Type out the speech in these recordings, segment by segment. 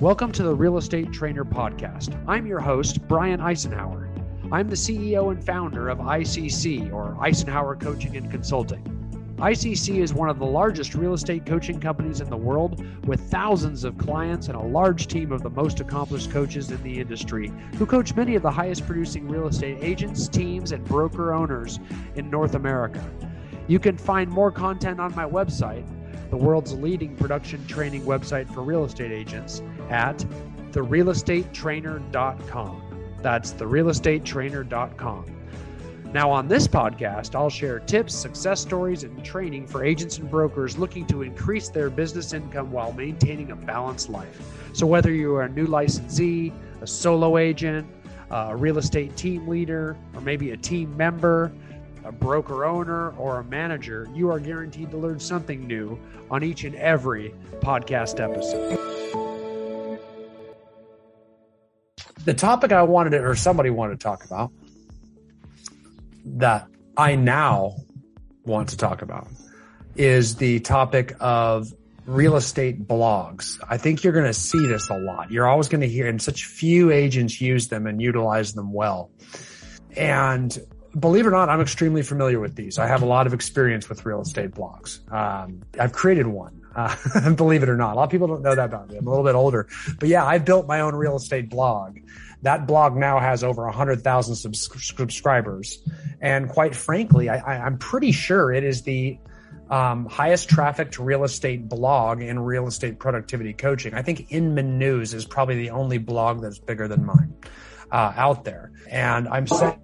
Welcome to the Real Estate Trainer Podcast. I'm your host, Brian Icenhower. I'm the CEO and founder of ICC, or Icenhower Coaching and Consulting. ICC is one of the largest real estate coaching companies in the world, with thousands of clients and a large team of the most accomplished coaches in the industry who coach many of the highest producing real estate agents, teams, and broker owners in North America. You can find more content on my website, the world's leading production training website for real estate agents, at therealestatetrainer.com. That's therealestatetrainer.com. Now, on this podcast, I'll share tips, success stories, and training for agents and brokers looking to increase their business income while maintaining a balanced life. So, whether you are a new licensee, a solo agent, a real estate team leader, or maybe a team member, a broker owner, or a manager, you are guaranteed to learn something new on each and every podcast episode. The topic I wanted to, or somebody wanted to talk about that I now want to talk about is the topic of real estate blogs. I think you're going to see this a lot. You're always going to hear, and such few agents use them and utilize them well. And believe it or not, I'm extremely familiar with these. I have a lot of experience with real estate blogs. Um, I've created one. Uh, believe it or not, a lot of people don't know that about me. I'm a little bit older, but yeah, I built my own real estate blog. That blog now has over 100,000 subs- subscribers. And quite frankly, I, I'm pretty sure it is the um, highest trafficked real estate blog in real estate productivity coaching. I think Inman News is probably the only blog that's bigger than mine uh, out there. And I'm saying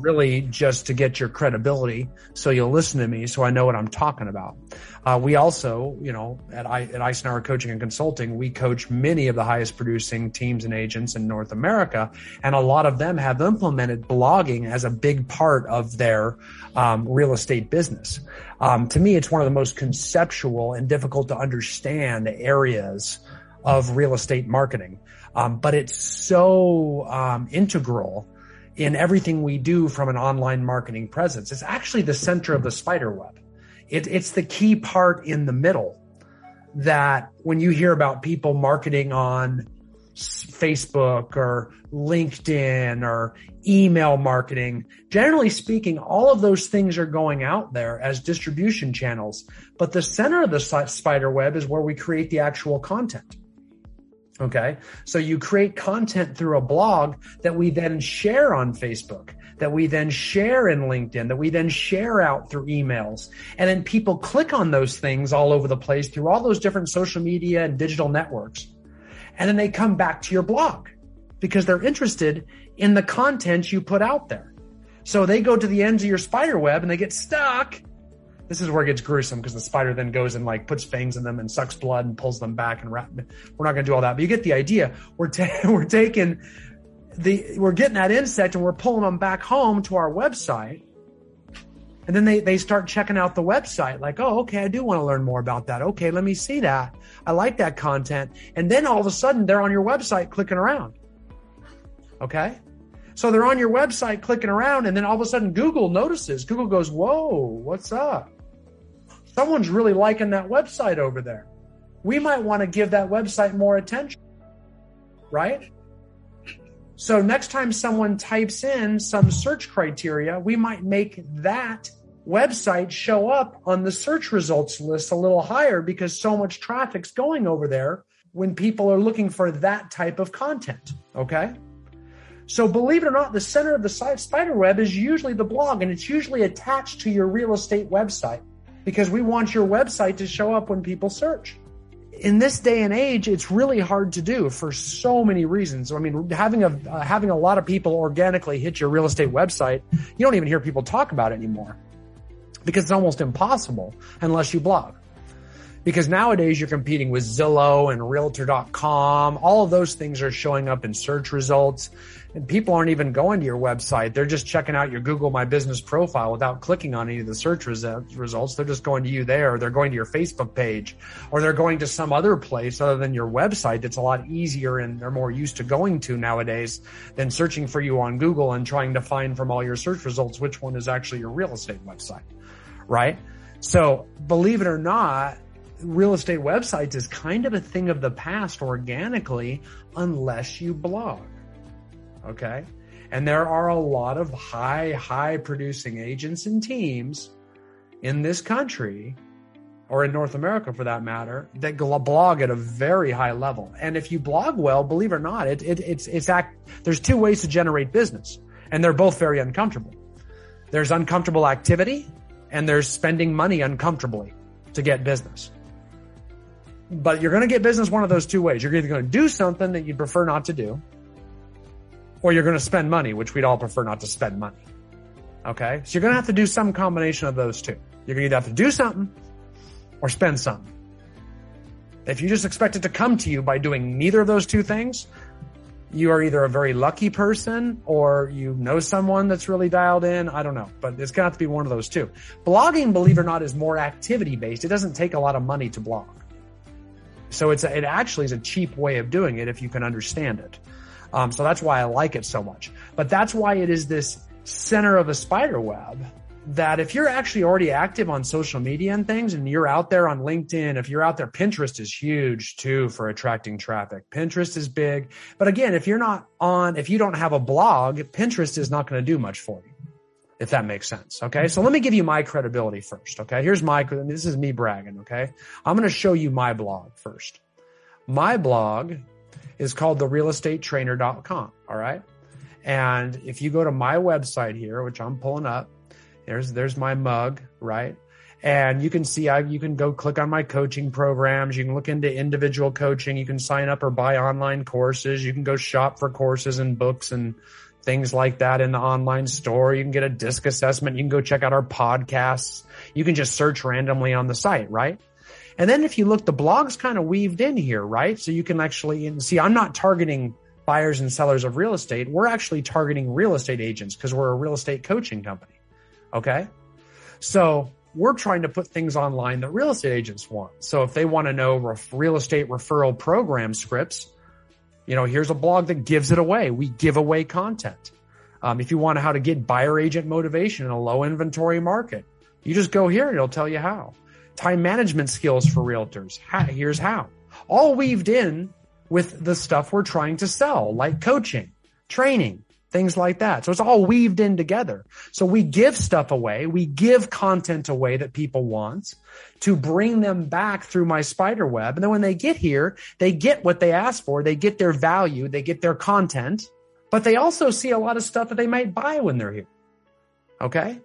really just to get your credibility so you'll listen to me so I know what I'm talking about. Uh, we also, you know, at, I, at Icenhower Coaching and Consulting, we coach many of the highest producing teams and agents in North America. And a lot of them have implemented blogging as a big part of their um, real estate business. Um, to me, it's one of the most conceptual and difficult to understand areas of real estate marketing. Um, but it's so um, integral in everything we do from an online marketing presence. It's actually the center of the spider web. It, it's the key part in the middle that when you hear about people marketing on Facebook or LinkedIn or email marketing, generally speaking, all of those things are going out there as distribution channels. But the center of the spider web is where we create the actual content. Okay. So you create content through a blog that we then share on Facebook, that we then share in LinkedIn, that we then share out through emails. And then people click on those things all over the place through all those different social media and digital networks. And then they come back to your blog because they're interested in the content you put out there. So they go to the ends of your spider web and they get stuck this is where it gets gruesome because the spider then goes and like puts fangs in them and sucks blood and pulls them back and wrap. We're not going to do all that, but you get the idea. We're ta- we're taking the we're getting that insect and we're pulling them back home to our website. And then they, they start checking out the website like, oh, okay, I do want to learn more about that. Okay, let me see that. I like that content. And then all of a sudden they're on your website clicking around. Okay. So they're on your website clicking around and then all of a sudden Google notices. Google goes, whoa, what's up? Someone's really liking that website over there. We might want to give that website more attention, right? So next time someone types in some search criteria, we might make that website show up on the search results list a little higher because so much traffic's going over there when people are looking for that type of content. Okay. So believe it or not, the center of the spider web is usually the blog and it's usually attached to your real estate website because we want your website to show up when people search. In this day and age, it's really hard to do for so many reasons. I mean, having a uh, having a lot of people organically hit your real estate website, you don't even hear people talk about it anymore because it's almost impossible unless you blog because nowadays you're competing with Zillow and realtor.com. All of those things are showing up in search results and people aren't even going to your website. They're just checking out your Google My Business profile without clicking on any of the search results. They're just going to you there or they're going to your Facebook page or they're going to some other place other than your website that's a lot easier and they're more used to going to nowadays than searching for you on Google and trying to find from all your search results which one is actually your real estate website. Right? So believe it or not, real estate websites is kind of a thing of the past organically unless you blog. Okay. And there are a lot of high, high producing agents and teams in this country or in North America for that matter, that blog at a very high level. And if you blog well, believe it or not, it, it, it's, it's act, there's two ways to generate business and they're both very uncomfortable. There's uncomfortable activity and there's spending money uncomfortably to get business. But you're going to get business one of those two ways. You're either going to do something that you'd prefer not to do, or you're going to spend money, which we'd all prefer not to spend money. Okay. So you're going to have to do some combination of those two. You're going to either have to do something or spend something. If you just expect it to come to you by doing neither of those two things, you are either a very lucky person or you know someone that's really dialed in. I don't know, but it's have to be one of those two. Blogging, believe it or not, is more activity based. It doesn't take a lot of money to blog. So it's a, it actually is a cheap way of doing it if you can understand it. Um, so that's why I like it so much. But that's why it is this center of a spider web that if you're actually already active on social media and things and you're out there on LinkedIn, if you're out there, Pinterest is huge too for attracting traffic. Pinterest is big. But again, if you're not on, if you don't have a blog, Pinterest is not going to do much for you. If that makes sense. Okay. So let me give you my credibility first. Okay. Here's my, this is me bragging. Okay. I'm going to show you my blog first. My blog is called therealestatetrainer.com. All right. And if you go to my website here, which I'm pulling up, there's there's my mug, right? And you can see I, you can go click on my coaching programs. You can look into individual coaching. You can sign up or buy online courses. You can go shop for courses and books and things like that in the online store. You can get a disc assessment. You can go check out our podcasts. You can just search randomly on the site, right? And then if you look, the blog's kind of weaved in here, right? So you can actually see, I'm not targeting buyers and sellers of real estate. We're actually targeting real estate agents because we're a real estate coaching company. Okay. So we're trying to put things online that real estate agents want. So if they want to know real estate referral program scripts, you know, here's a blog that gives it away. We give away content. Um, if you want to how to get buyer agent motivation in a low inventory market, you just go here and it'll tell you how. Time management skills for realtors. Here's how. All weaved in with the stuff we're trying to sell, like coaching, training, things like that. So it's all weaved in together. So we give stuff away. We give content away that people want to bring them back through my spider web. And then when they get here, they get what they ask for. They get their value. They get their content, but they also see a lot of stuff that they might buy when they're here. Okay.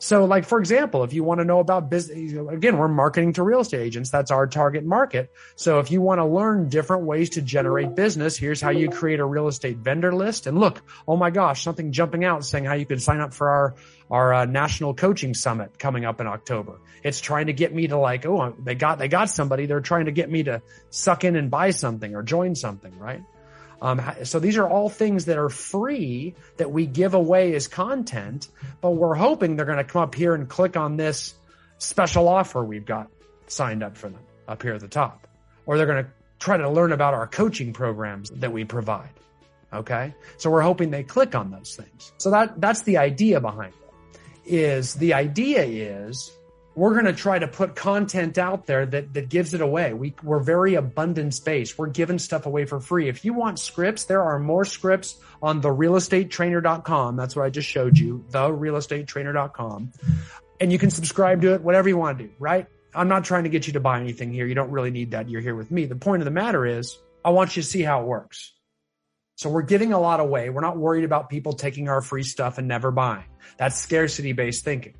So, like, for example, if you want to know about business, again, we're marketing to real estate agents. That's our target market. So if you want to learn different ways to generate business, here's how you create a real estate vendor list. And look, oh my gosh, something jumping out saying how you can sign up for our, our uh, national coaching summit coming up in October. It's trying to get me to like, oh, they got, they got somebody. They're trying to get me to suck in and buy something or join something, right? Um, so these are all things that are free that we give away as content, but we're hoping they're going to come up here and click on this special offer we've got signed up for them up here at the top, or they're going to try to learn about our coaching programs that we provide. Okay. So we're hoping they click on those things. So that, that's the idea behind it is the idea is we're going to try to put content out there that, that gives it away. We, we're very abundance based. We're giving stuff away for free. If you want scripts, there are more scripts on therealestatetrainer.com. That's what I just showed you, therealestatetrainer.com. And you can subscribe to it, whatever you want to do, right? I'm not trying to get you to buy anything here. You don't really need that. You're here with me. The point of the matter is I want you to see how it works. So we're giving a lot away. We're not worried about people taking our free stuff and never buying. That's scarcity based thinking.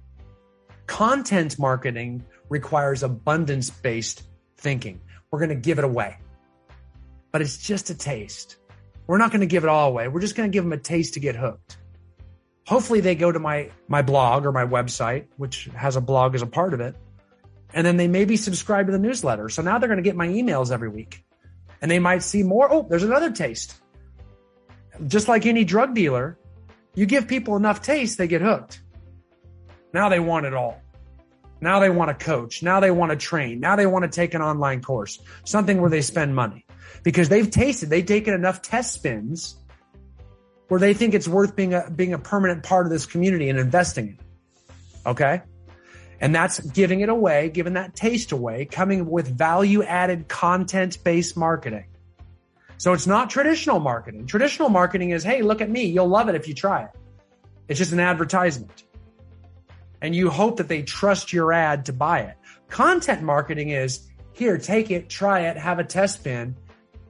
Content marketing requires abundance based thinking. We're going to give it away, but it's just a taste. We're not going to give it all away. We're just going to give them a taste to get hooked. Hopefully they go to my, my blog or my website, which has a blog as a part of it. And then they maybe subscribe to the newsletter. So now they're going to get my emails every week and they might see more. Oh, there's another taste. Just like any drug dealer, you give people enough taste, they get hooked. Now they want it all. Now they want to coach. Now they want to train. Now they want to take an online course, something where they spend money because they've tasted, they've taken enough test spins where they think it's worth being a, being a permanent part of this community and investing in it. Okay. And that's giving it away, giving that taste away, coming with value added content based marketing. So it's not traditional marketing. Traditional marketing is, hey, look at me. You'll love it if you try it. It's just an advertisement. And you hope that they trust your ad to buy it. Content marketing is, here, take it, try it, have a test bin.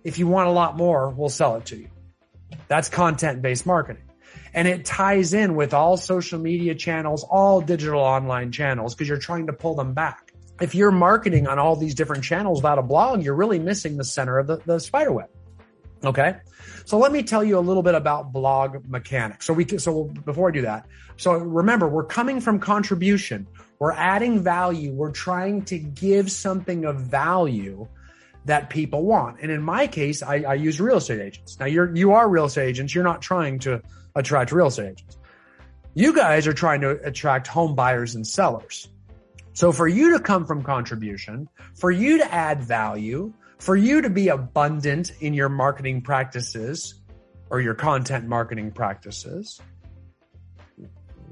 If you want a lot more, we'll sell it to you. That's content based marketing. And it ties in with all social media channels, all digital online channels, because you're trying to pull them back. If you're marketing on all these different channels without a blog, you're really missing the center of the, the spider web. Okay. So let me tell you a little bit about blog mechanics. So we can, so before I do that, so remember, we're coming from contribution. We're adding value. We're trying to give something of value that people want. And in my case, I, I use real estate agents. Now you're, you are real estate agents. You're not trying to attract real estate agents. You guys are trying to attract home buyers and sellers. So for you to come from contribution, for you to add value, for you to be abundant in your marketing practices or your content marketing practices,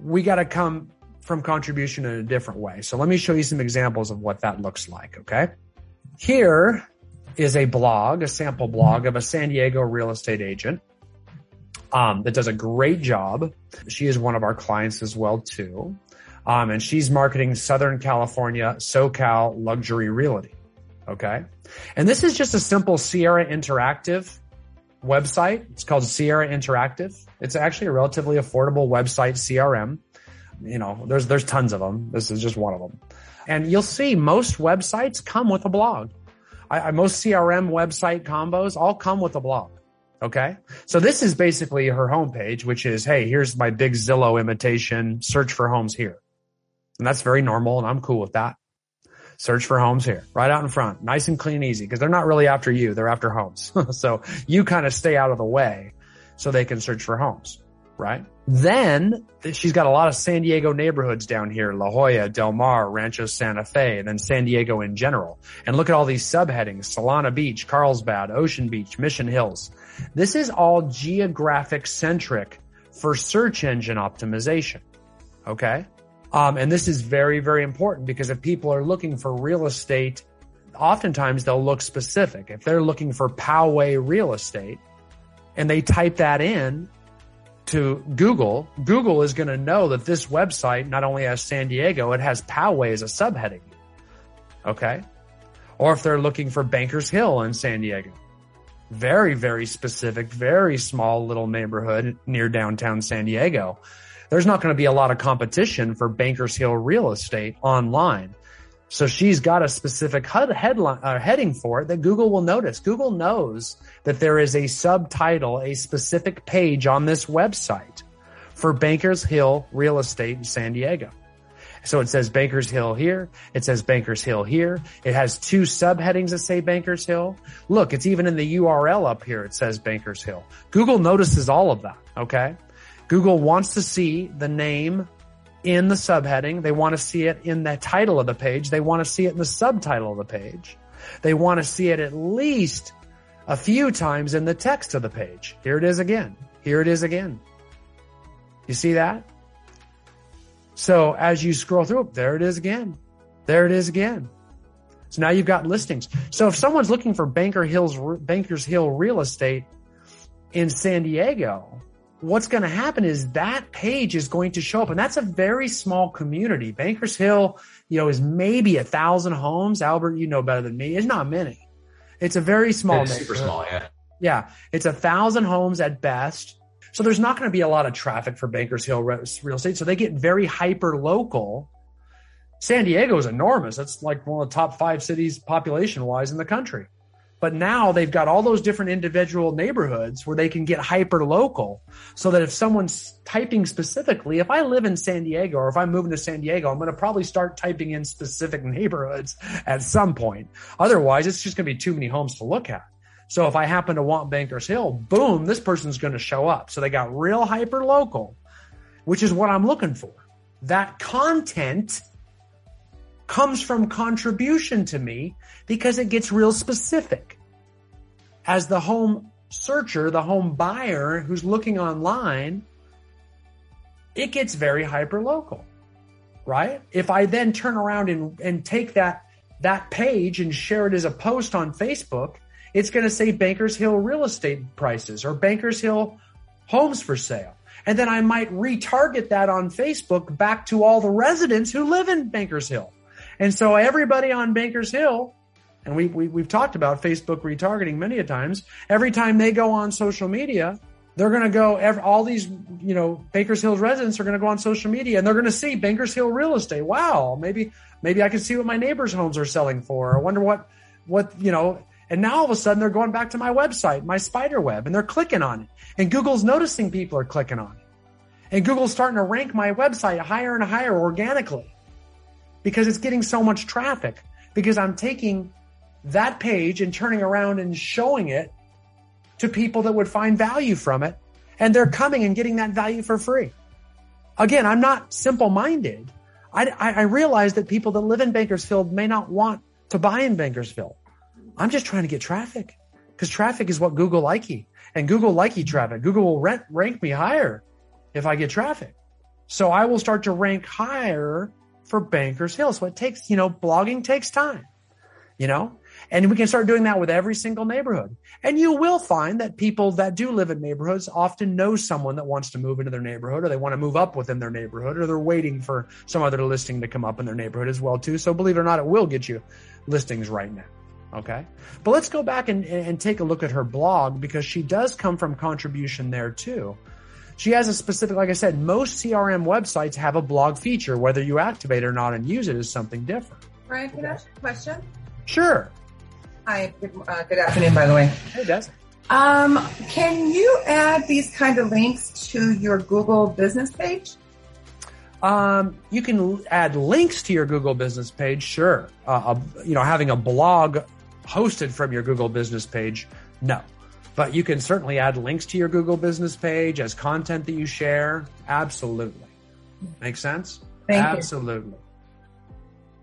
we got to come from contribution in a different way. So let me show you some examples of what that looks like. Okay. Here is a blog, a sample blog of a San Diego real estate agent um, that does a great job. She is one of our clients as well too. Um, and she's marketing Southern California SoCal luxury realty. Okay. And this is just a simple Sierra Interactive website. It's called Sierra Interactive. It's actually a relatively affordable website CRM. You know, there's, there's tons of them. This is just one of them. And you'll see most websites come with a blog. I, I, most CRM website combos all come with a blog. Okay. So this is basically her homepage, which is, Hey, here's my big Zillow imitation search for homes here. And that's very normal. And I'm cool with that. Search for homes here, right out in front, nice and clean, easy, because they're not really after you. They're after homes. so you kind of stay out of the way so they can search for homes, right? Then she's got a lot of San Diego neighborhoods down here, La Jolla, Del Mar, Rancho Santa Fe, and then San Diego in general. And look at all these subheadings, Solana Beach, Carlsbad, Ocean Beach, Mission Hills. This is all geographic centric for search engine optimization. Okay. Um, and this is very, very important because if people are looking for real estate, oftentimes they'll look specific. If they're looking for Poway real estate and they type that in to Google, Google is going to know that this website not only has San Diego, it has Poway as a subheading. Okay. Or if they're looking for Bankers Hill in San Diego, very, very specific, very small little neighborhood near downtown San Diego there's not going to be a lot of competition for Bankers Hill real estate online. So she's got a specific headline uh, heading for it that Google will notice. Google knows that there is a subtitle, a specific page on this website for Bankers Hill real estate in San Diego. So it says Bankers Hill here. It says Bankers Hill here. It has two subheadings that say Bankers Hill. Look, it's even in the URL up here. It says Bankers Hill. Google notices all of that. Okay. Google wants to see the name in the subheading. They want to see it in the title of the page. They want to see it in the subtitle of the page. They want to see it at least a few times in the text of the page. Here it is again. Here it is again. You see that? So as you scroll through, oh, there it is again. There it is again. So now you've got listings. So if someone's looking for Banker Hills, Bankers Hill real estate in San Diego, what's going to happen is that page is going to show up and that's a very small community. Bankers Hill, you know, is maybe a thousand homes. Albert, you know better than me. It's not many. It's a very small. It's super small. Yeah. Yeah. It's a thousand homes at best. So there's not going to be a lot of traffic for Bankers Hill real estate. So they get very hyper local. San Diego is enormous. It's like one of the top five cities population wise in the country. But now they've got all those different individual neighborhoods where they can get hyper local so that if someone's typing specifically, if I live in San Diego or if I'm moving to San Diego, I'm going to probably start typing in specific neighborhoods at some point. Otherwise, it's just going to be too many homes to look at. So if I happen to want Bankers Hill, boom, this person's going to show up. So they got real hyper local, which is what I'm looking for. That content comes from contribution to me because it gets real specific. As the home searcher, the home buyer who's looking online, it gets very hyper local. right? If I then turn around and, and take that, that page and share it as a post on Facebook, it's going to say Bankers Hill real estate prices or Bankers Hill homes for sale. And then I might retarget that on Facebook back to all the residents who live in Bankers Hill. And so everybody on Bankers Hill, and we, we, we've talked about Facebook retargeting many a times, every time they go on social media, they're going to go every, all these you know Bankers Hill residents are going to go on social media and they're going to see Bankers Hill real estate. Wow, maybe maybe I can see what my neighbors' homes are selling for. I wonder what what you know. And now all of a sudden they're going back to my website, my spider web, and they're clicking on it. And Google's noticing people are clicking on it. And Google's starting to rank my website higher and higher organically because it's getting so much traffic because I'm taking that page and turning around and showing it to people that would find value from it. And they're coming and getting that value for free. Again, I'm not simple minded. I, I, realize that people that live in Bakersfield may not want to buy in Bakersfield. I'm just trying to get traffic because traffic is what Google likey and Google likey traffic. Google will rent, rank me higher if I get traffic. So I will start to rank higher for Bankers Hill. So it takes, you know, blogging takes time, you know, and we can start doing that with every single neighborhood. And you will find that people that do live in neighborhoods often know someone that wants to move into their neighborhood or they want to move up within their neighborhood or they're waiting for some other listing to come up in their neighborhood as well too. So believe it or not, it will get you listings right now. Okay. But let's go back and, and take a look at her blog because she does come from contribution there too. She has a specific, like I said, most CRM websites have a blog feature. Whether you activate it or not and use it is something different. Brian, can I ask a question? Sure. Hi, good, uh, good afternoon, by the way. Hey, Des. Um, can you add these kind of links to your Google business page? Um, you can add links to your Google business page, sure. Uh, you know, having a blog hosted from your Google business page, no. But you can certainly add links to your Google business page as content that you share. Absolutely. Make sense? Thank Absolutely. You.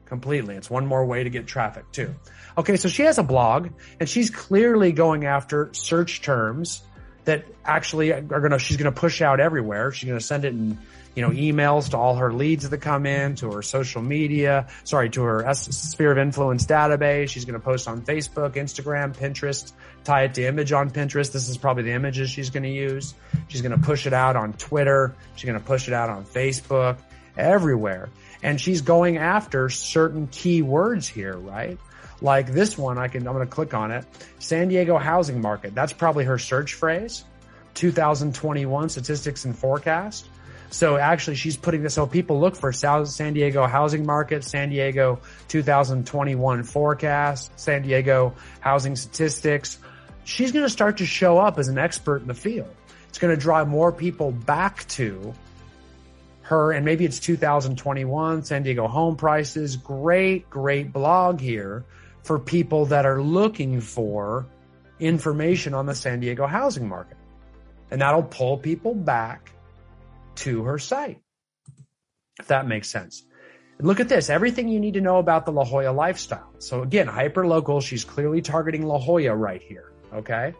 Completely. It's one more way to get traffic too. Okay, so she has a blog and she's clearly going after search terms that actually are going to, she's going to push out everywhere. She's going to send it in, you know, emails to all her leads that come in, to her social media, sorry, to her sphere of influence database. She's going to post on Facebook, Instagram, Pinterest, tie it to image on Pinterest. This is probably the images she's going to use. She's going to push it out on Twitter. She's going to push it out on Facebook, everywhere. And she's going after certain keywords here, right? Like this one, I can, I'm going to click on it. San Diego housing market. That's probably her search phrase. 2021 statistics and forecast. So actually she's putting this, so people look for San Diego housing market, San Diego 2021 forecast, San Diego housing statistics. She's going to start to show up as an expert in the field. It's going to draw more people back to her, and maybe it's 2021, San Diego home prices. Great, great blog here for people that are looking for information on the San Diego housing market. And that'll pull people back to her site. If that makes sense. And look at this. Everything you need to know about the La Jolla lifestyle. So again, hyper local. She's clearly targeting La Jolla right here. Okay.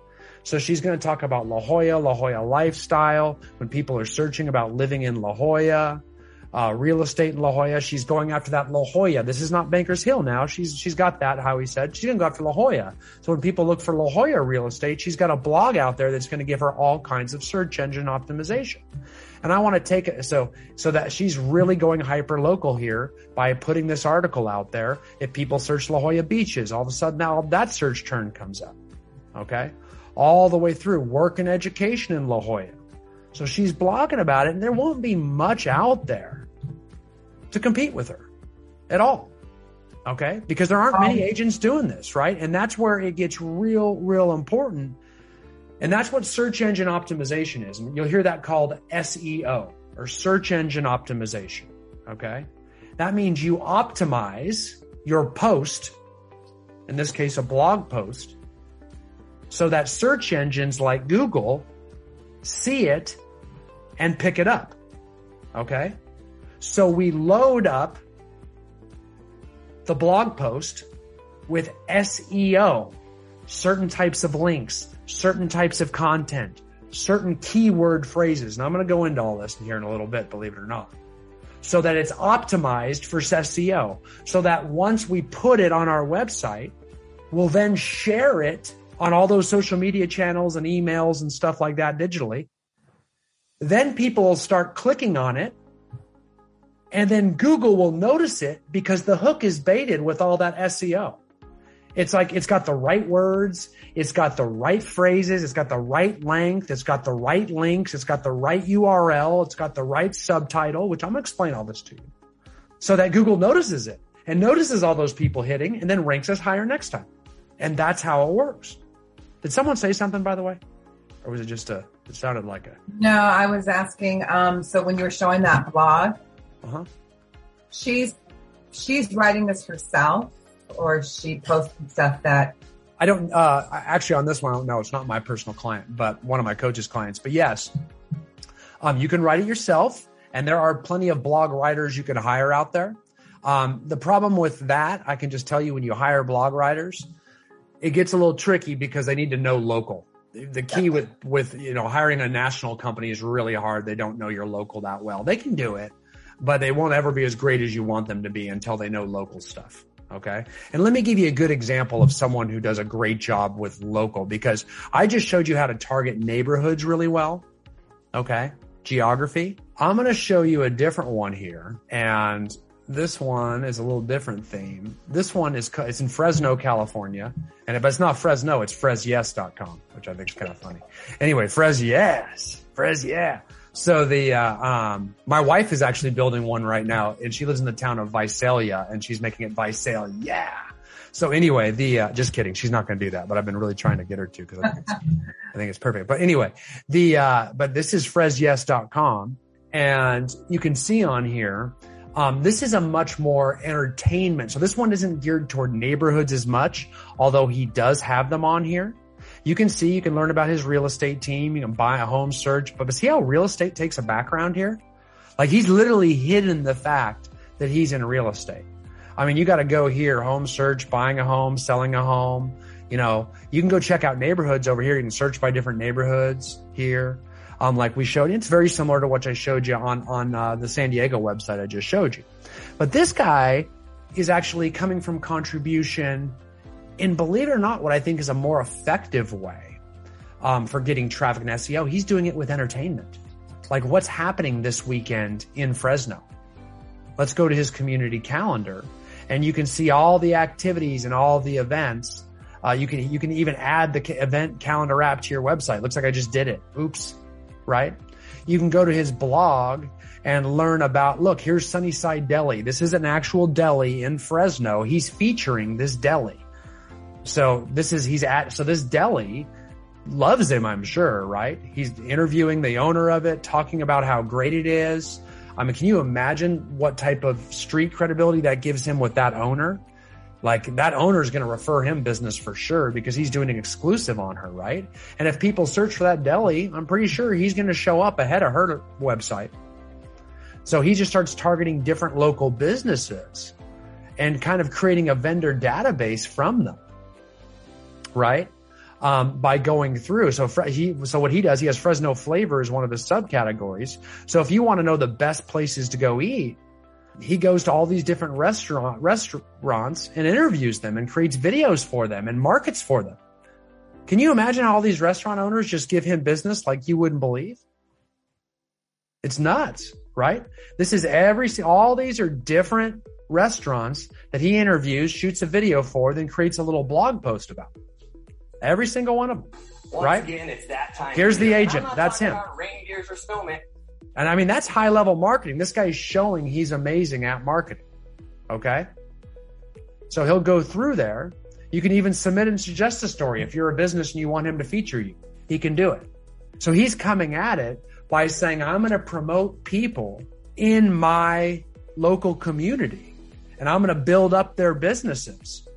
So she's going to talk about La Jolla, La Jolla lifestyle, when people are searching about living in La Jolla, uh, real estate in La Jolla. She's going after that La Jolla. This is not Bankers Hill now. She's, she's got that, how he said. She's to go after La Jolla. So when people look for La Jolla real estate, she's got a blog out there that's going to give her all kinds of search engine optimization. And I want to take it so, so that she's really going hyper local here by putting this article out there. If people search La Jolla beaches, all of a sudden now that search term comes up. Okay all the way through work and education in La Jolla. So she's blogging about it and there won't be much out there to compete with her at all. Okay. Because there aren't many um, agents doing this, right? And that's where it gets real, real important. And that's what search engine optimization is. You'll hear that called SEO or search engine optimization. Okay. That means you optimize your post, in this case, a blog post, so that search engines like Google see it and pick it up. Okay. So we load up the blog post with SEO, certain types of links, certain types of content, certain keyword phrases. And I'm going to go into all this here in a little bit, believe it or not. so that it's optimized for SEO. So that once we put it on our website, we'll then share it on all those social media channels and emails and stuff like that digitally. Then people will start clicking on it. And then Google will notice it because the hook is baited with all that SEO. It's like it's got the right words, it's got the right phrases, it's got the right length, it's got the right links, it's got the right URL, it's got the right subtitle, which I'm gonna explain all this to you. So that Google notices it and notices all those people hitting and then ranks us higher next time. And that's how it works. Did someone say something by the way? Or was it just a it sounded like a No, I was asking, um, so when you were showing that blog, uh-huh. she's she's writing this herself or she posted stuff that I don't uh actually on this one no it's not my personal client but one of my coach's clients but yes. Um you can write it yourself and there are plenty of blog writers you can hire out there. Um the problem with that I can just tell you when you hire blog writers it gets a little tricky because they need to know local the key with with you know hiring a national company is really hard they don't know your local that well they can do it but they won't ever be as great as you want them to be until they know local stuff Okay. And let me give you a good example of someone who does a great job with local because I just showed you how to target neighborhoods really well. Okay. Geography. I'm going to show you a different one here. And this one is a little different theme. This one is, it's in Fresno, California. And if it's not Fresno, it's fresyes.com, which I think is kind of funny. Anyway, Fresyes, Fresyes. So the uh, um, my wife is actually building one right now, and she lives in the town of Visalia, and she's making it Visalia. Yeah. So anyway, the uh, just kidding, she's not going to do that, but I've been really trying to get her to because I, I think it's perfect. But anyway, the uh, but this is fresyes.com, and you can see on here. Um, this is a much more entertainment. So this one isn't geared toward neighborhoods as much, although he does have them on here. You can see, you can learn about his real estate team. You can buy a home search, but see how real estate takes a background here? Like he's literally hidden the fact that he's in real estate. I mean, you got to go here, home search, buying a home, selling a home. You know, you can go check out neighborhoods over here. You can search by different neighborhoods here. Um, like we showed you, it's very similar to what I showed you on, on, uh, the San Diego website I just showed you. But this guy is actually coming from contribution and believe it or not, what I think is a more effective way um, for getting traffic and SEO, he's doing it with entertainment. Like what's happening this weekend in Fresno? Let's go to his community calendar and you can see all the activities and all the events. Uh, you can, you can even add the event calendar app to your website. Looks like I just did it. Oops. Right. You can go to his blog and learn about, look, here's Sunnyside Deli. This is an actual deli in Fresno. He's featuring this deli. So this is, he's at, so this deli loves him, I'm sure, right? He's interviewing the owner of it, talking about how great it is. I mean, can you imagine what type of street credibility that gives him with that owner? Like that owner is going to refer him business for sure because he's doing an exclusive on her, right? And if people search for that deli, I'm pretty sure he's going to show up ahead of her website. So he just starts targeting different local businesses and kind of creating a vendor database from them right? Um, by going through. So he, so what he does, he has Fresno flavor as one of his subcategories. So if you want to know the best places to go eat, he goes to all these different restaurant restaurants and interviews them and creates videos for them and markets for them. Can you imagine how all these restaurant owners just give him business like you wouldn't believe? It's nuts, right? This is every, all these are different restaurants that he interviews, shoots a video for, then creates a little blog post about. Every single one of them. Once right? Again, it's that time. Here's the agent. That's him. Reindeers or snowmen. And I mean, that's high level marketing. This guy's showing he's amazing at marketing. Okay. So he'll go through there. You can even submit and suggest a story. If you're a business and you want him to feature you, he can do it. So he's coming at it by saying, I'm going to promote people in my local community and I'm going to build up their businesses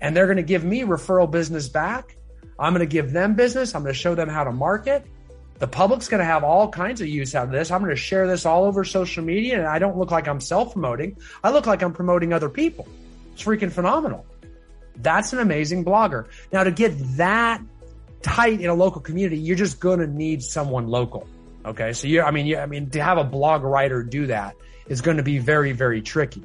and they're going to give me referral business back. I'm going to give them business. I'm going to show them how to market. The public's going to have all kinds of use out of this. I'm going to share this all over social media and I don't look like I'm self promoting. I look like I'm promoting other people. It's freaking phenomenal. That's an amazing blogger. Now to get that tight in a local community, you're just going to need someone local. Okay. So you, I mean, you, I mean, to have a blog writer do that is going to be very, very tricky.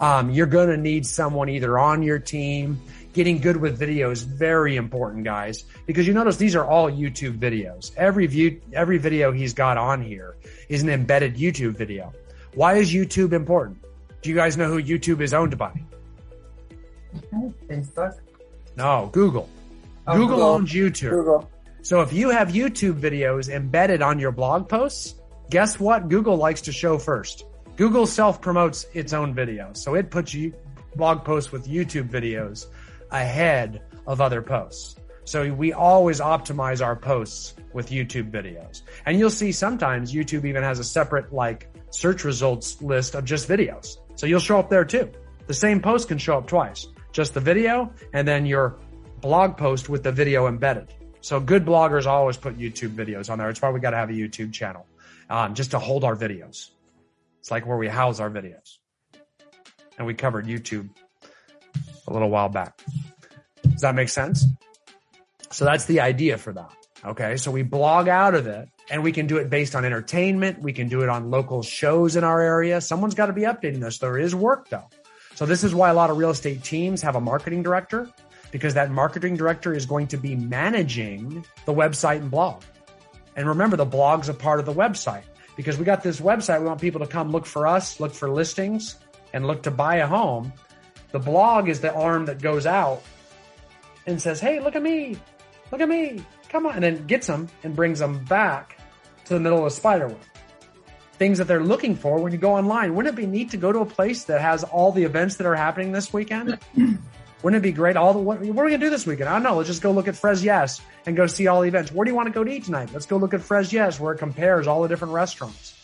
Um, you're going to need someone either on your team. Getting good with video is very important, guys, because you notice these are all YouTube videos. Every view, every video he's got on here is an embedded YouTube video. Why is YouTube important? Do you guys know who YouTube is owned by? Facebook. No, Google. Oh, Google, Google. owns YouTube. Google. So if you have YouTube videos embedded on your blog posts, guess what Google likes to show first? Google self promotes its own videos. So it puts you blog posts with YouTube videos ahead of other posts. So we always optimize our posts with YouTube videos. And you'll see sometimes YouTube even has a separate like search results list of just videos. So you'll show up there too. The same post can show up twice. Just the video and then your blog post with the video embedded. So good bloggers always put YouTube videos on there. It's why we got to have a YouTube channel, um, just to hold our videos. It's like where we house our videos. And we covered YouTube a little while back. Does that make sense? So that's the idea for that. Okay. So we blog out of it and we can do it based on entertainment. We can do it on local shows in our area. Someone's got to be updating this. There is work though. So this is why a lot of real estate teams have a marketing director because that marketing director is going to be managing the website and blog. And remember, the blog's a part of the website because we got this website. We want people to come look for us, look for listings, and look to buy a home. The blog is the arm that goes out and says, Hey, look at me. Look at me. Come on. And then gets them and brings them back to the middle of a spider web. Things that they're looking for when you go online. Wouldn't it be neat to go to a place that has all the events that are happening this weekend? Wouldn't it be great? All the what, what are we gonna do this weekend? I don't know. Let's just go look at Fres Yes and go see all the events. Where do you want to go to eat tonight? Let's go look at Fres Yes, where it compares all the different restaurants.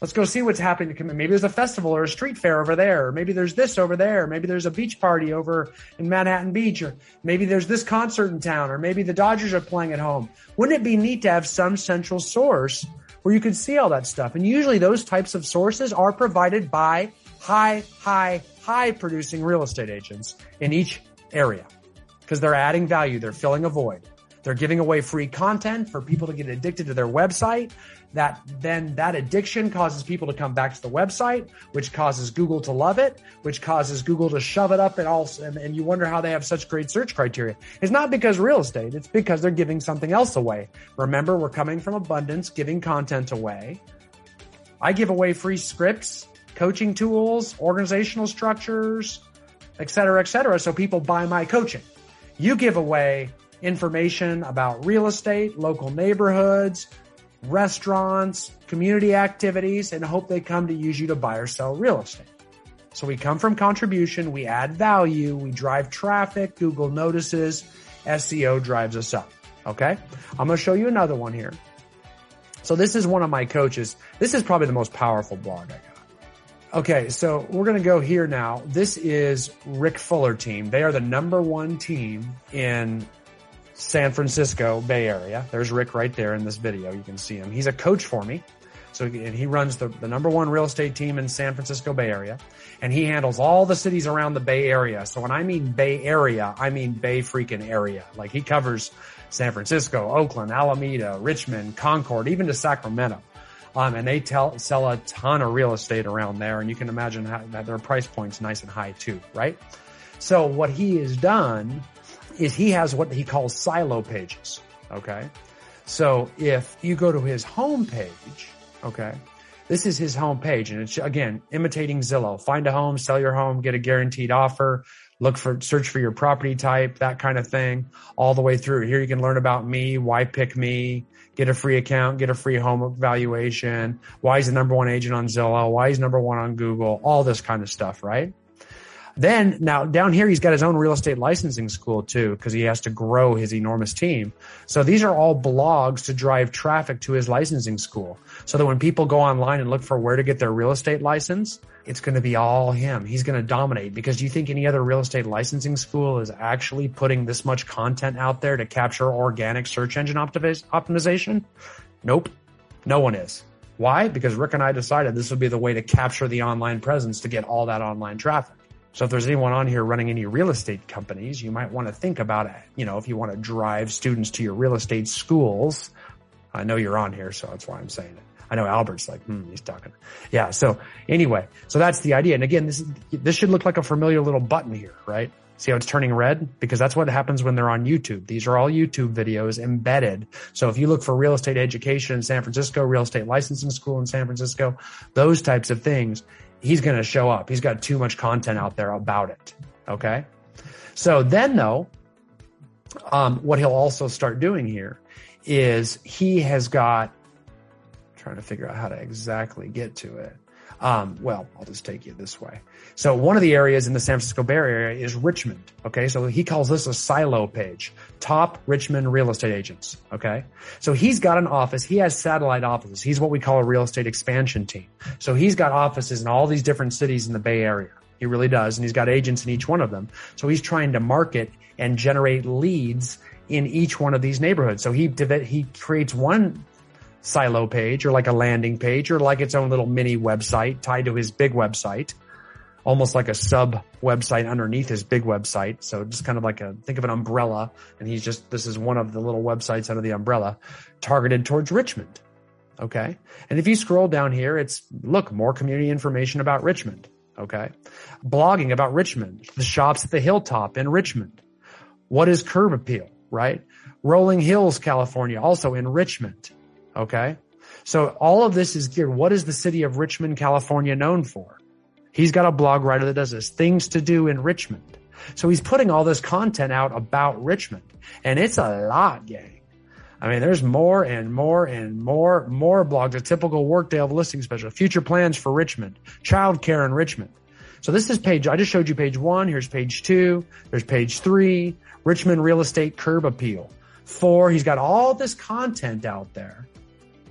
Let's go see what's happening. Maybe there's a festival or a street fair over there. Or maybe there's this over there. Maybe there's a beach party over in Manhattan Beach. Or maybe there's this concert in town. Or maybe the Dodgers are playing at home. Wouldn't it be neat to have some central source where you could see all that stuff? And usually those types of sources are provided by high, high, high producing real estate agents in each area because they're adding value. They're filling a void. They're giving away free content for people to get addicted to their website. That then that addiction causes people to come back to the website, which causes Google to love it, which causes Google to shove it up and all. And, and you wonder how they have such great search criteria. It's not because real estate. It's because they're giving something else away. Remember, we're coming from abundance, giving content away. I give away free scripts, coaching tools, organizational structures, et cetera, et cetera. So people buy my coaching. You give away information about real estate, local neighborhoods, restaurants, community activities, and hope they come to use you to buy or sell real estate. So we come from contribution, we add value, we drive traffic, Google notices, SEO drives us up. Okay. I'm going to show you another one here. So this is one of my coaches. This is probably the most powerful blog I got. Okay, so we're going to go here now. This is Rick Fuller team. They are the number one team in San Francisco Bay Area. There's Rick right there in this video. You can see him. He's a coach for me. So and he runs the, the number one real estate team in San Francisco Bay Area and he handles all the cities around the Bay Area. So when I mean Bay Area, I mean Bay freaking area. Like he covers San Francisco, Oakland, Alameda, Richmond, Concord, even to Sacramento. Um, and they tell, sell a ton of real estate around there. And you can imagine how, that their price point's nice and high too, right? So what he has done is he has what he calls silo pages. Okay. So if you go to his homepage, okay, this is his homepage and it's again, imitating Zillow. Find a home, sell your home, get a guaranteed offer, look for, search for your property type, that kind of thing all the way through. Here you can learn about me, why pick me, get a free account, get a free home valuation, why he's the number one agent on Zillow, why he's number one on Google, all this kind of stuff, right? Then now down here, he's got his own real estate licensing school too, because he has to grow his enormous team. So these are all blogs to drive traffic to his licensing school. So that when people go online and look for where to get their real estate license, it's going to be all him. He's going to dominate because do you think any other real estate licensing school is actually putting this much content out there to capture organic search engine optimiz- optimization? Nope. No one is. Why? Because Rick and I decided this would be the way to capture the online presence to get all that online traffic. So if there's anyone on here running any real estate companies, you might want to think about it. You know, if you want to drive students to your real estate schools, I know you're on here, so that's why I'm saying it. I know Albert's like, hmm, he's talking. Yeah. So anyway, so that's the idea. And again, this is, this should look like a familiar little button here, right? See how it's turning red? Because that's what happens when they're on YouTube. These are all YouTube videos embedded. So if you look for real estate education in San Francisco, real estate licensing school in San Francisco, those types of things, he's going to show up. He's got too much content out there about it. Okay. So then though, um, what he'll also start doing here is he has got trying to figure out how to exactly get to it. Um, well, I'll just take you this way. So one of the areas in the San Francisco Bay Area is Richmond. Okay. So he calls this a silo page, top Richmond real estate agents. Okay. So he's got an office. He has satellite offices. He's what we call a real estate expansion team. So he's got offices in all these different cities in the Bay Area. He really does. And he's got agents in each one of them. So he's trying to market and generate leads in each one of these neighborhoods. So he, he creates one silo page or like a landing page or like its own little mini website tied to his big website, almost like a sub website underneath his big website. So just kind of like a, think of an umbrella. And he's just, this is one of the little websites under the umbrella targeted towards Richmond. Okay. And if you scroll down here, it's look, more community information about Richmond. Okay. Blogging about Richmond, the shops at the hilltop in Richmond. What is curb appeal, right? Rolling Hills, California, also in Richmond. Okay. So all of this is geared. What is the city of Richmond, California known for? He's got a blog writer that does this things to do in Richmond. So he's putting all this content out about Richmond and it's a lot, gang. I mean, there's more and more and more, more blogs, a typical workday of listing special, future plans for Richmond, childcare in Richmond. So this is page, I just showed you page one. Here's page two. There's page three, Richmond real estate curb appeal. Four, he's got all this content out there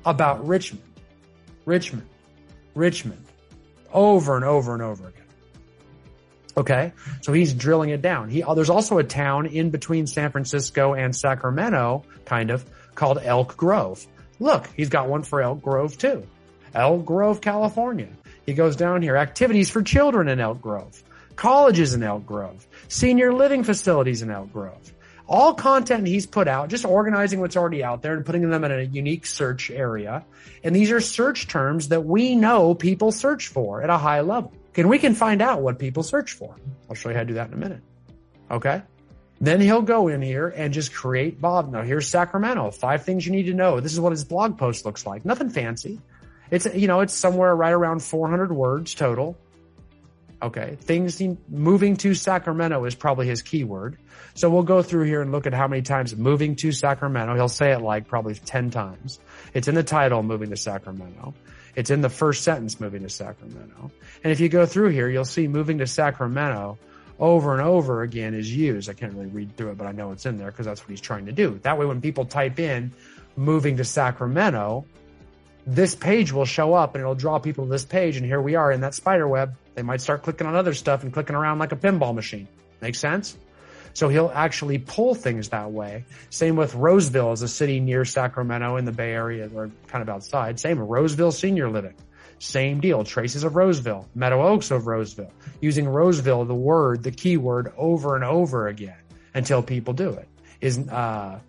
about Richmond, Richmond, Richmond, over and over and over again. Okay. So he's drilling it down. He, uh, there's also a town in between San Francisco and Sacramento, kind of, called Elk Grove. Look, he's got one for Elk Grove too. Elk Grove, California. He goes down here. Activities for children in Elk Grove. Colleges in Elk Grove. Senior living facilities in Elk Grove all content he's put out, just organizing what's already out there and putting them in a unique search area. And these are search terms that we know people search for at a high level. And we can find out what people search for. I'll show you how to do that in a minute. Okay. Then he'll go in here and just create Bob. Now here's Sacramento. Five things you need to know. This is what his blog post looks like. Nothing fancy. It's, you know, it's somewhere right around 400 words total. Okay. Things he, moving to Sacramento is probably his keyword. So we'll go through here and look at how many times moving to Sacramento. He'll say it like probably 10 times. It's in the title, moving to Sacramento. It's in the first sentence, moving to Sacramento. And if you go through here, you'll see moving to Sacramento over and over again is used. I can't really read through it, but I know it's in there because that's what he's trying to do. That way, when people type in moving to Sacramento, this page will show up and it'll draw people to this page. And here we are in that spider web. They might start clicking on other stuff and clicking around like a pinball machine. Make sense? So he'll actually pull things that way. Same with Roseville as a city near Sacramento in the Bay Area or kind of outside. Same Roseville Senior Living. Same deal. Traces of Roseville, Meadow Oaks of Roseville. Using Roseville, the word, the keyword over and over again until people do it. Is, uh,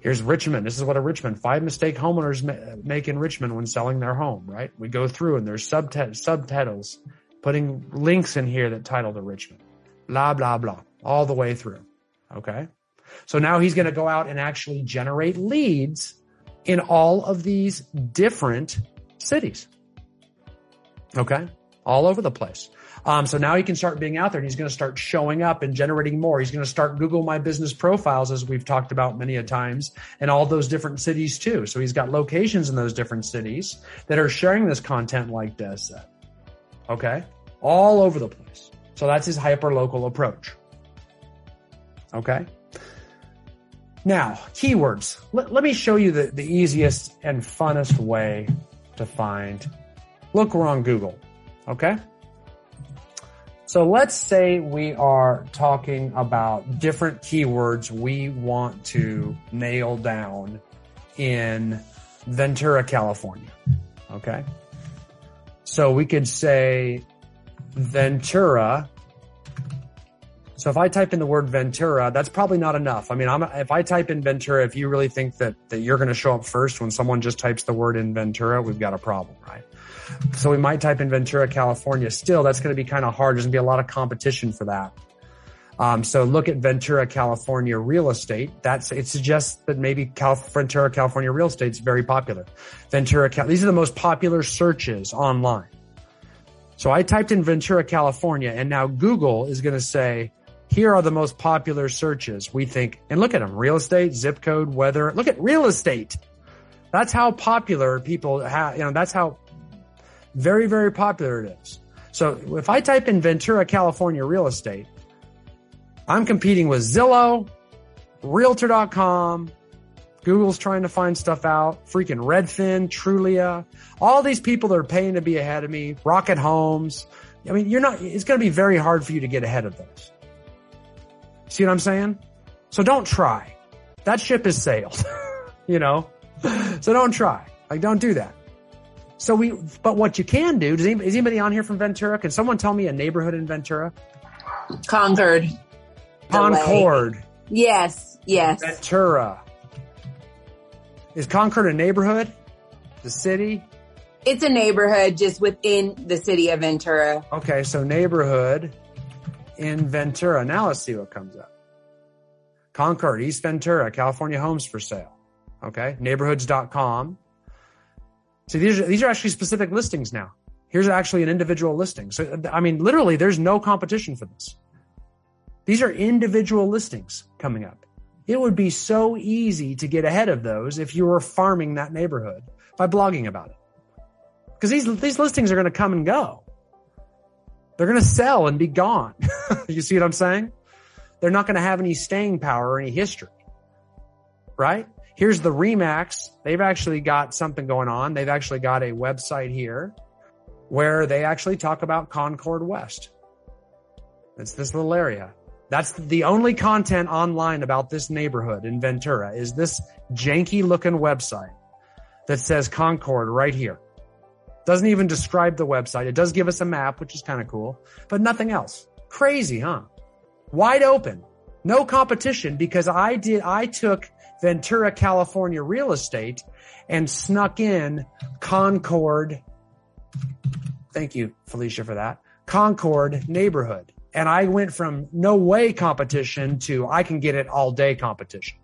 Here's Richmond. This is what a Richmond five mistake homeowners make in Richmond when selling their home, right? We go through and there's subtitles, putting links in here that title to Richmond, blah, blah, blah, all the way through. Okay. So now he's going to go out and actually generate leads in all of these different cities. Okay. All over the place. Um, so now he can start being out there and he's going to start showing up and generating more. He's going to start Google My Business profiles, as we've talked about many a times, and all those different cities too. So he's got locations in those different cities that are sharing this content like this. Okay. All over the place. So that's his hyper local approach. Okay. Now, keywords. Let, let me show you the, the easiest and funnest way to find. Look, we're on Google. Okay. So let's say we are talking about different keywords we want to nail down in Ventura, California. Okay. So we could say Ventura So if I type in the word Ventura, that's probably not enough. I mean, I'm, if I type in Ventura, if you really think that, that you're going to show up first when someone just types the word in Ventura, we've got a problem, right? So we might type in Ventura, California. Still, that's going to be kind of hard. There's going to be a lot of competition for that. Um, so look at Ventura, California real estate. That's it suggests that maybe Cal- Ventura, California real estate is very popular. Ventura, Cal- these are the most popular searches online. So I typed in Ventura, California, and now Google is going to say, here are the most popular searches. We think, and look at them, real estate, zip code, weather. Look at real estate. That's how popular people have, you know, that's how very, very popular it is. So if I type in Ventura, California real estate, I'm competing with Zillow, Realtor.com. Google's trying to find stuff out. Freaking Redfin, Trulia, all these people that are paying to be ahead of me. Rocket Homes. I mean, you're not. It's going to be very hard for you to get ahead of those. See what I'm saying? So don't try. That ship has sailed. you know. So don't try. Like, don't do that. So we, but what you can do, does anybody, is anybody on here from Ventura? Can someone tell me a neighborhood in Ventura? Concord. Concord. Yes, yes. Ventura. Is Concord a neighborhood? The city? It's a neighborhood just within the city of Ventura. Okay, so neighborhood in Ventura. Now let's see what comes up. Concord, East Ventura, California homes for sale. Okay, neighborhoods.com. See, these are, these are actually specific listings now. Here's actually an individual listing. So, I mean, literally, there's no competition for this. These are individual listings coming up. It would be so easy to get ahead of those if you were farming that neighborhood by blogging about it. Because these, these listings are going to come and go. They're going to sell and be gone. you see what I'm saying? They're not going to have any staying power or any history. Right? Here's the Remax. They've actually got something going on. They've actually got a website here where they actually talk about Concord West. It's this little area. That's the only content online about this neighborhood in Ventura is this janky looking website that says Concord right here. Doesn't even describe the website. It does give us a map, which is kind of cool, but nothing else. Crazy, huh? Wide open. No competition because I did, I took Ventura, California real estate and snuck in Concord. Thank you, Felicia, for that. Concord neighborhood. And I went from no way competition to I can get it all day competition.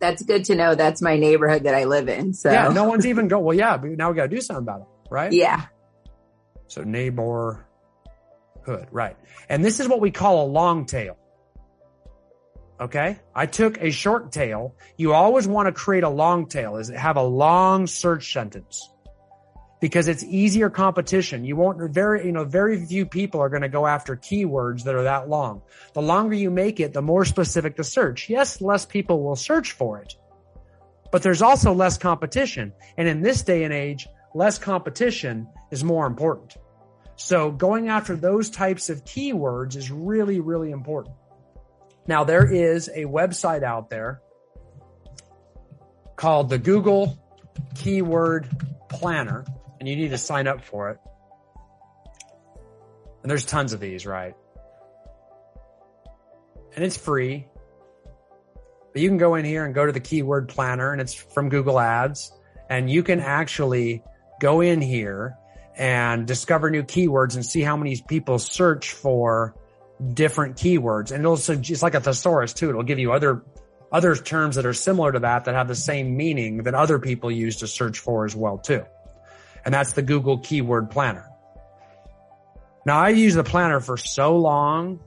That's good to know. That's my neighborhood that I live in. So yeah, no one's even go. Well, yeah, but now we got to do something about it, right? Yeah. So neighborhood, right? And this is what we call a long tail. Okay. I took a short tail. You always want to create a long tail is have a long search sentence because it's easier competition. You won't very, you know, very few people are going to go after keywords that are that long. The longer you make it, the more specific the search. Yes, less people will search for it, but there's also less competition. And in this day and age, less competition is more important. So going after those types of keywords is really, really important. Now there is a website out there called the Google Keyword Planner and you need to sign up for it. And there's tons of these, right? And it's free. But you can go in here and go to the keyword planner and it's from Google Ads and you can actually go in here and discover new keywords and see how many people search for different keywords. And it'll just like a thesaurus too. It'll give you other other terms that are similar to that that have the same meaning that other people use to search for as well too and that's the Google Keyword Planner. Now I use the planner for so long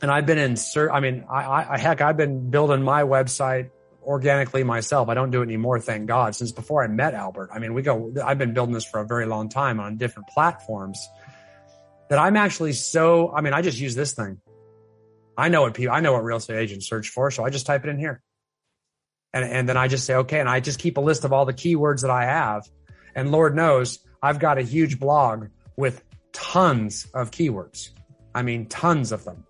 and I've been in. I mean, I, I, heck, I've been building my website organically myself. I don't do it anymore. Thank God. Since before I met Albert, I mean, we go, I've been building this for a very long time on different platforms that I'm actually so, I mean, I just use this thing. I know what people, I know what real estate agents search for. So I just type it in here. And, and then I just say, okay. And I just keep a list of all the keywords that I have and Lord knows I've got a huge blog with tons of keywords. I mean, tons of them.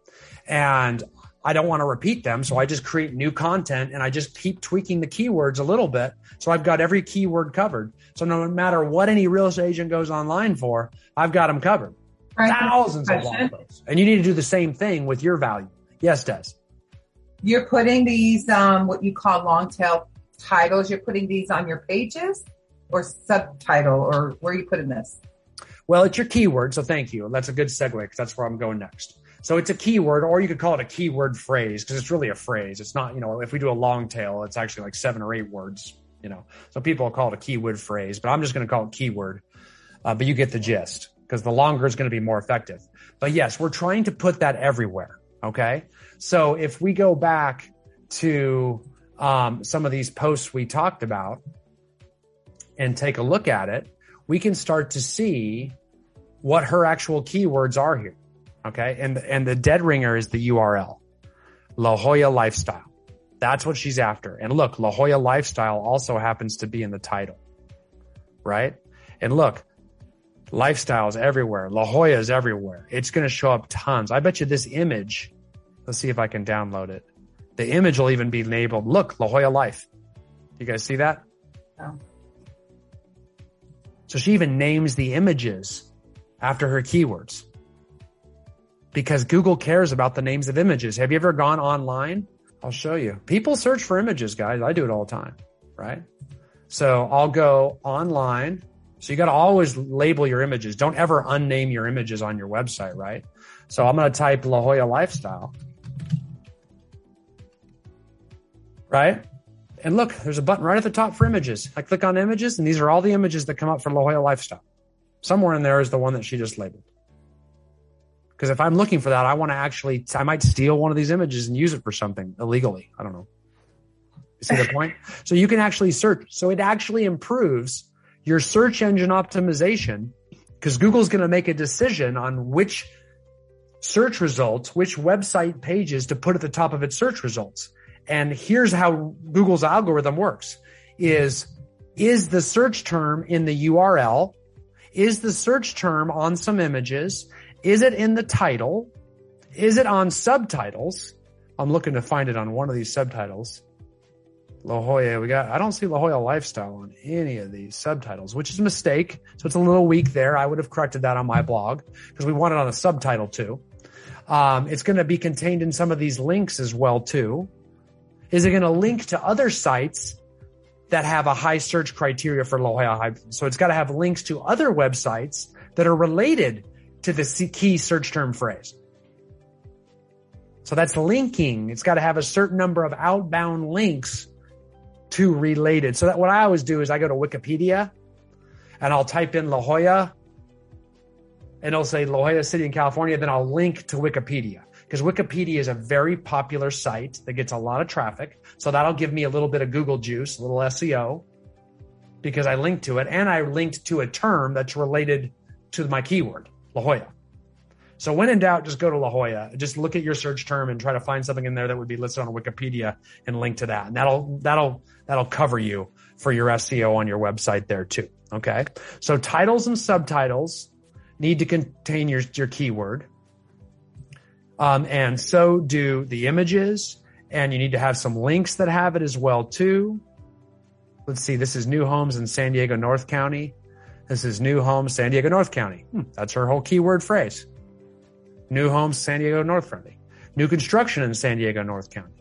And I don't want to repeat them. So I just create new content and I just keep tweaking the keywords a little bit. So I've got every keyword covered. So no matter what any real estate agent goes online for, I've got them covered. Right. thousands of blog posts. And you need to do the same thing with your value. Yes, Des. You're putting these, um, what you call long tail titles. You're putting these on your pages or subtitle or where you putting this? Well, it's your keyword, so thank you. That's a good segue because that's where I'm going next. So it's a keyword, or you could call it a keyword phrase because it's really a phrase. It's not, you know, if we do a long tail, it's actually like seven or eight words, you know. So people call it a keyword phrase, but I'm just going to call it keyword. Uh, but you get the gist because the longer is going to be more effective. But yes, we're trying to put that everywhere. Okay. So if we go back to um, some of these posts we talked about and take a look at it, we can start to see what her actual keywords are here. Okay. And, and the dead ringer is the URL, La Jolla Lifestyle. That's what she's after. And look, La Jolla Lifestyle also happens to be in the title, right? And look, lifestyles everywhere. La Jolla is everywhere. It's going to show up tons. I bet you this image, let's see if I can download it. The image will even be labeled, look, La Jolla Life. You guys see that? No. So she even names the images after her keywords because Google cares about the names of images. Have you ever gone online? I'll show you. People search for images, guys. I do it all the time, right? So I'll go online. So you got to always label your images. Don't ever unname your images on your website, right? So I'm going to type La Jolla Lifestyle. Right? And look, there's a button right at the top for images. I click on images and these are all the images that come up for La Jolla Lifestyle. Somewhere in there is the one that she just labeled. Because if I'm looking for that, I want to actually, I might steal one of these images and use it for something illegally. I don't know. You see the point? So you can actually search. So it actually improves your search engine optimization because Google's going to make a decision on which search results, which website pages to put at the top of its search results. And here's how Google's algorithm works is, is the search term in the URL? Is the search term on some images? Is it in the title? Is it on subtitles? I'm looking to find it on one of these subtitles. La Jolla, we got, I don't see La Jolla lifestyle on any of these subtitles, which is a mistake. So it's a little weak there. I would have corrected that on my blog because we want it on a subtitle too. Um, it's going to be contained in some of these links as well too. Is it going to link to other sites that have a high search criteria for La Jolla? So it's got to have links to other websites that are related to the key search term phrase. So that's linking. It's got to have a certain number of outbound links to related. So that what I always do is I go to Wikipedia and I'll type in La Jolla and it'll say La Jolla City in California. Then I'll link to Wikipedia because Wikipedia is a very popular site that gets a lot of traffic. So that'll give me a little bit of Google juice, a little SEO because I linked to it and I linked to a term that's related to my keyword, La Jolla. So when in doubt, just go to La Jolla. Just look at your search term and try to find something in there that would be listed on Wikipedia and link to that. And that'll, that'll, that'll cover you for your SEO on your website there too. Okay. So titles and subtitles need to contain your, your keyword. Um, and so do the images and you need to have some links that have it as well too. Let's see. This is new homes in San Diego, North County. This is new homes, San Diego, North County. Hmm, that's her whole keyword phrase. New homes, San Diego, North County. New construction in San Diego, North County.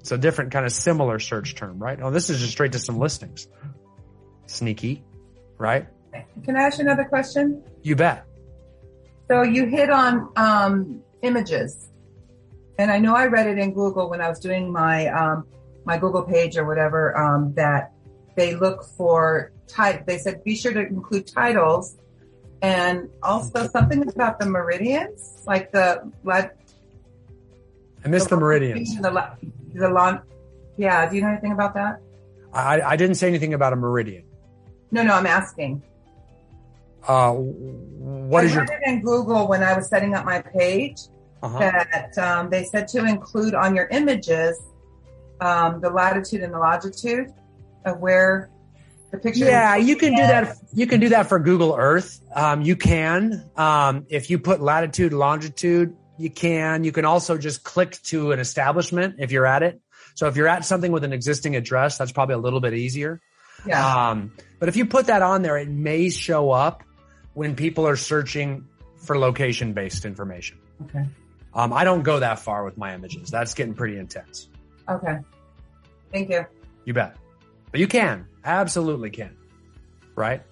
It's a different kind of similar search term, right? Oh, this is just straight to some listings. Sneaky, right? Can I ask you another question? You bet. So you hit on um, images, and I know I read it in Google when I was doing my um, my Google page or whatever um, that they look for type. They said be sure to include titles, and also something about the meridians, like the like I missed the meridians. The, la- the long, yeah. Do you know anything about that? I, I didn't say anything about a meridian. No, no. I'm asking. Uh, what I is your? read it in Google when I was setting up my page. Uh-huh. that um, they said to include on your images um, the latitude and the longitude of where the picture. Yeah, you can do that. You can do that for Google Earth. Um, you can. Um, if you put latitude, longitude, you can. You can also just click to an establishment if you're at it. So if you're at something with an existing address, that's probably a little bit easier. Yeah. Um, but if you put that on there, it may show up when people are searching for location based information. Okay. Um, I don't go that far with my images. That's getting pretty intense. Okay. Thank you. You bet. But you can. Absolutely can. Right?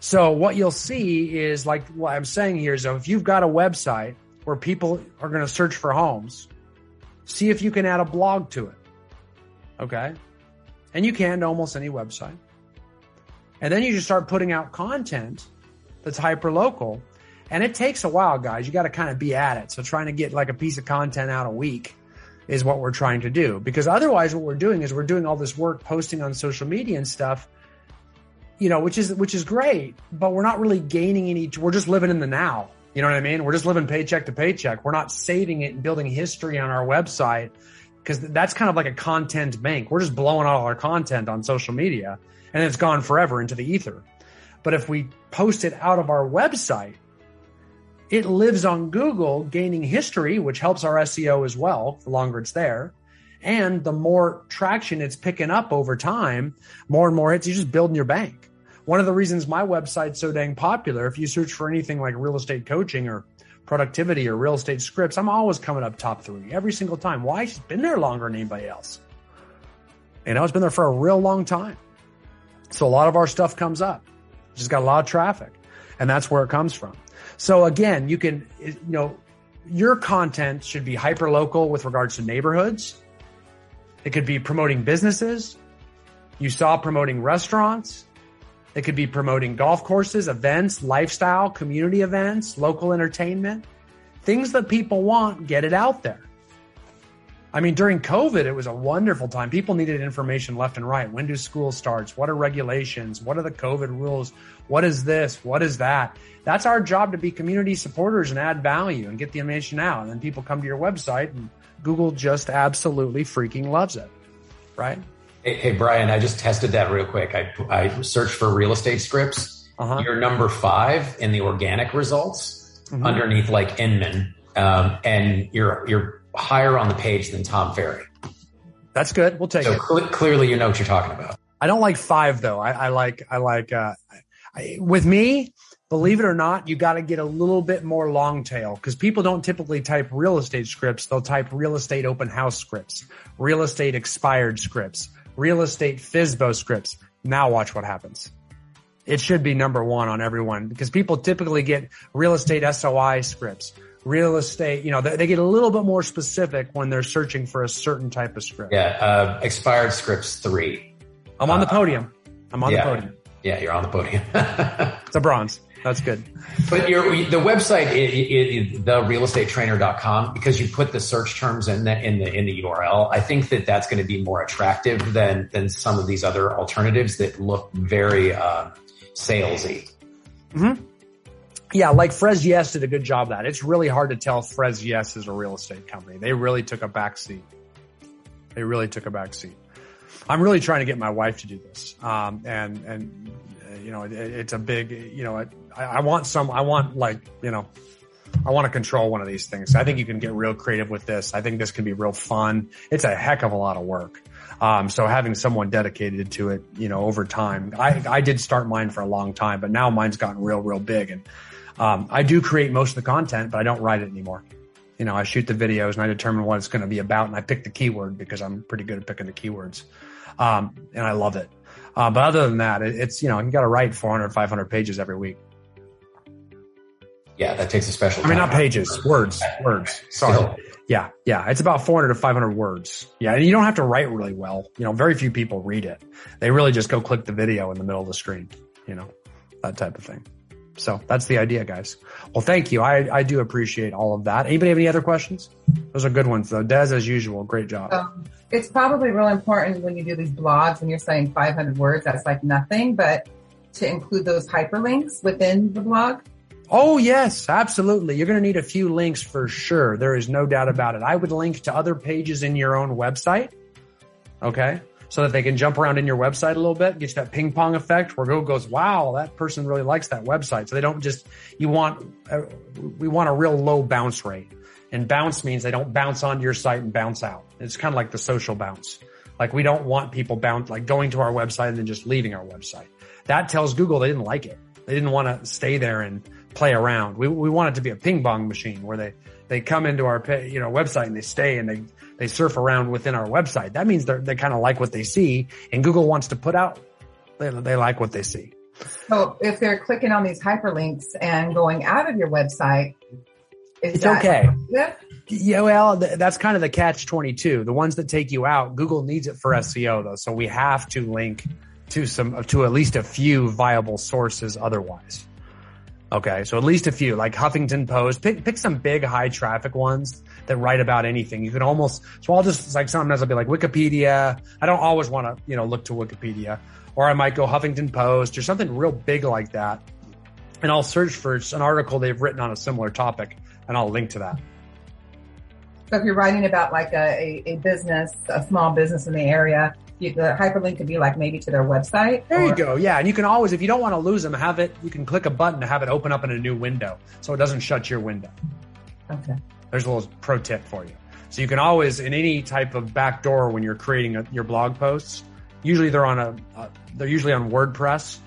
So what you'll see is like what I'm saying here is if you've got a website where people are going to search for homes, see if you can add a blog to it. Okay. And you can to almost any website. And then you just start putting out content that's hyper local. And it takes a while, guys. You got to kind of be at it. So trying to get like a piece of content out a week is what we're trying to do. Because otherwise what we're doing is we're doing all this work posting on social media and stuff, you know, which is, which is great, but we're not really gaining any, we're just living in the now. You know what I mean? We're just living paycheck to paycheck. We're not saving it and building history on our website because that's kind of like a content bank. We're just blowing all our content on social media and it's gone forever into the ether. But if we post it out of our website, it lives on Google, gaining history, which helps our SEO as well, the longer it's there. And the more traction it's picking up over time, more and more hits, you're just building your bank. One of the reasons my website's so dang popular, if you search for anything like real estate coaching or productivity or real estate scripts, I'm always coming up top three every single time. Why? She's been there longer than anybody else. Know, it's been there for a real long time. So a lot of our stuff comes up. Just got a lot of traffic and that's where it comes from. So again, you can, you know, your content should be hyper local with regards to neighborhoods. It could be promoting businesses. You saw promoting restaurants. It could be promoting golf courses, events, lifestyle, community events, local entertainment, things that people want, get it out there. I mean, during COVID, it was a wonderful time. People needed information left and right. When do school starts? What are regulations? What are the COVID rules? What is this? What is that? That's our job to be community supporters and add value and get the information out. And then people come to your website and Google just absolutely freaking loves it. Right? Hey, hey Brian, I just tested that real quick. I, I searched for real estate scripts. Uh-huh. You're number five in the organic results mm-hmm. underneath like Inman. Um, and you're, you're higher on the page than Tom Ferry. That's good. We'll take so it. Cl- clearly, you know what you're talking about. I don't like five though. I, I like I like uh, I, with me. Believe it or not, you got to get a little bit more long tail because people don't typically type real estate scripts. They'll type real estate open house scripts, real estate expired scripts, real estate FSBO scripts. Now watch what happens. It should be number one on everyone because people typically get real estate SOI scripts, real estate, you know, they, they, get a little bit more specific when they're searching for a certain type of script. Yeah. Uh, expired scripts three. I'm on uh, the podium. I'm on yeah, the podium. Yeah, you're on the podium. it's a bronze. That's good. But your the website is, therealestatetrainer.com because you put the search terms in the in the in the URL. I think that that's going to be more attractive than than some of these other alternatives that look very uh, salesy. Mm-hmm yeah, like Frez Yes did a good job that. It's really hard to tell Frez Yes is a real estate company. They really took a back seat. They really took a back seat. I'm really trying to get my wife to do this. Um, and, and, uh, you know, it, it's a big, you know, I, I want some, I want like, you know, I want to control one of these things. I think you can get real creative with this. I think this can be real fun. It's a heck of a lot of work. Um, so having someone dedicated to it, you know, over time, I, I did start mine for a long time, but now mine's gotten real, real big. And um, I do create most of the content, but I don't write it anymore. You know, I shoot the videos and I determine what it's going to be about and I pick the keyword because I'm pretty good at picking the keywords. Um, and I love it. Uh, but other than that, it, it's, you know, you got to write 400, 500 pages every week. Yeah, that takes a special. I mean, not pages, words, words. Sorry. Still. Yeah, yeah. It's about 400 to 500 words. Yeah, and you don't have to write really well. You know, very few people read it. They really just go click the video in the middle of the screen. You know, that type of thing. So that's the idea, guys. Well, thank you. I, I do appreciate all of that. Anybody have any other questions? Those are good ones though. Des, as usual, great job. Um, it's probably real important when you do these blogs and you're saying 500 words, that's like nothing, but to include those hyperlinks within the blog. Oh yes, absolutely. You're going to need a few links for sure. There is no doubt about it. I would link to other pages in your own website. Okay so that they can jump around in your website a little bit, get you that ping pong effect where Google goes, wow, that person really likes that website. So they don't just, you want, uh, we want a real low bounce rate. And bounce means they don't bounce onto your site and bounce out. It's kind of like the social bounce. Like we don't want people bounce, like going to our website and then just leaving our website. That tells Google they didn't like it. They didn't want to stay there and play around. We, we want it to be a ping pong machine where they, they come into our you know website and they stay and they they surf around within our website. That means they they kind of like what they see, and Google wants to put out they, they like what they see. So if they're clicking on these hyperlinks and going out of your website, It's okay. Yeah. Yeah, well, th- that's kind of the catch 22. The ones that take you out, Google needs it for SEO though. So we have to link to some, to at least a few viable sources otherwise. Okay. So at least a few, like Huffington Post, pick, pick some big high traffic ones that write about anything. You can almost, so I'll just, like sometimes I'll be like Wikipedia. I don't always want to, you know, look to Wikipedia or I might go Huffington Post or something real big like that. And I'll search for an article they've written on a similar topic and I'll link to that. So if you're writing about like a, a, a business, a small business in the area, you, the hyperlink could be like maybe to their website. There you go. Yeah. And you can always, if you don't want to lose them, have it, you can click a button to have it open up in a new window. So it doesn't shut your window. Okay. There's a little pro tip for you. So you can always, in any type of back door when you're creating a, your blog posts, usually they're on a, uh, they're usually on WordPress,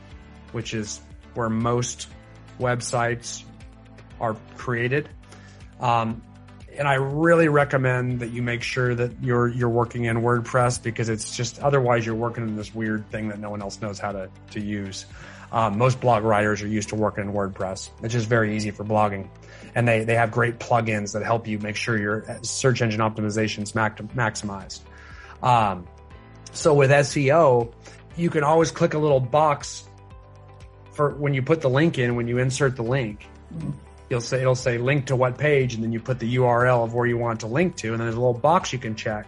which is where most websites are created. Um, and I really recommend that you make sure that you're you're working in WordPress because it's just otherwise you're working in this weird thing that no one else knows how to to use. Um, most blog writers are used to working in WordPress. It's just very easy for blogging, and they they have great plugins that help you make sure your search engine optimization is max- maximized. Um, so with SEO, you can always click a little box for when you put the link in when you insert the link you'll say it'll say link to what page and then you put the URL of where you want to link to and then there's a little box you can check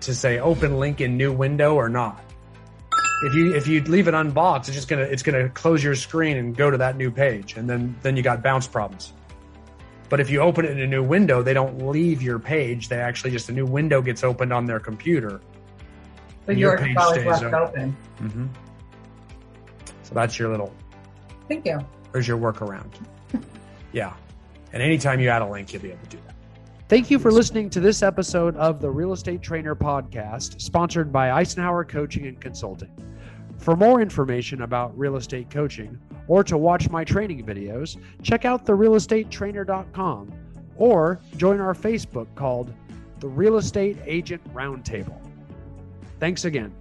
to say open link in new window or not. If you if you leave it unboxed, it's just gonna it's gonna close your screen and go to that new page and then then you got bounce problems. But if you open it in a new window, they don't leave your page. They actually just a new window gets opened on their computer. But Your page stays left open. open. Mm-hmm. So that's your little Thank you. There's your workaround. Yeah. And anytime you add a link, you'll be able to do that. Thank you for listening to this episode of the Real Estate Trainer Podcast, sponsored by Icenhower Coaching and Consulting. For more information about real estate coaching or to watch my training videos, check out therealestatetrainer.com or join our Facebook called the Real Estate Agent Roundtable. Thanks again.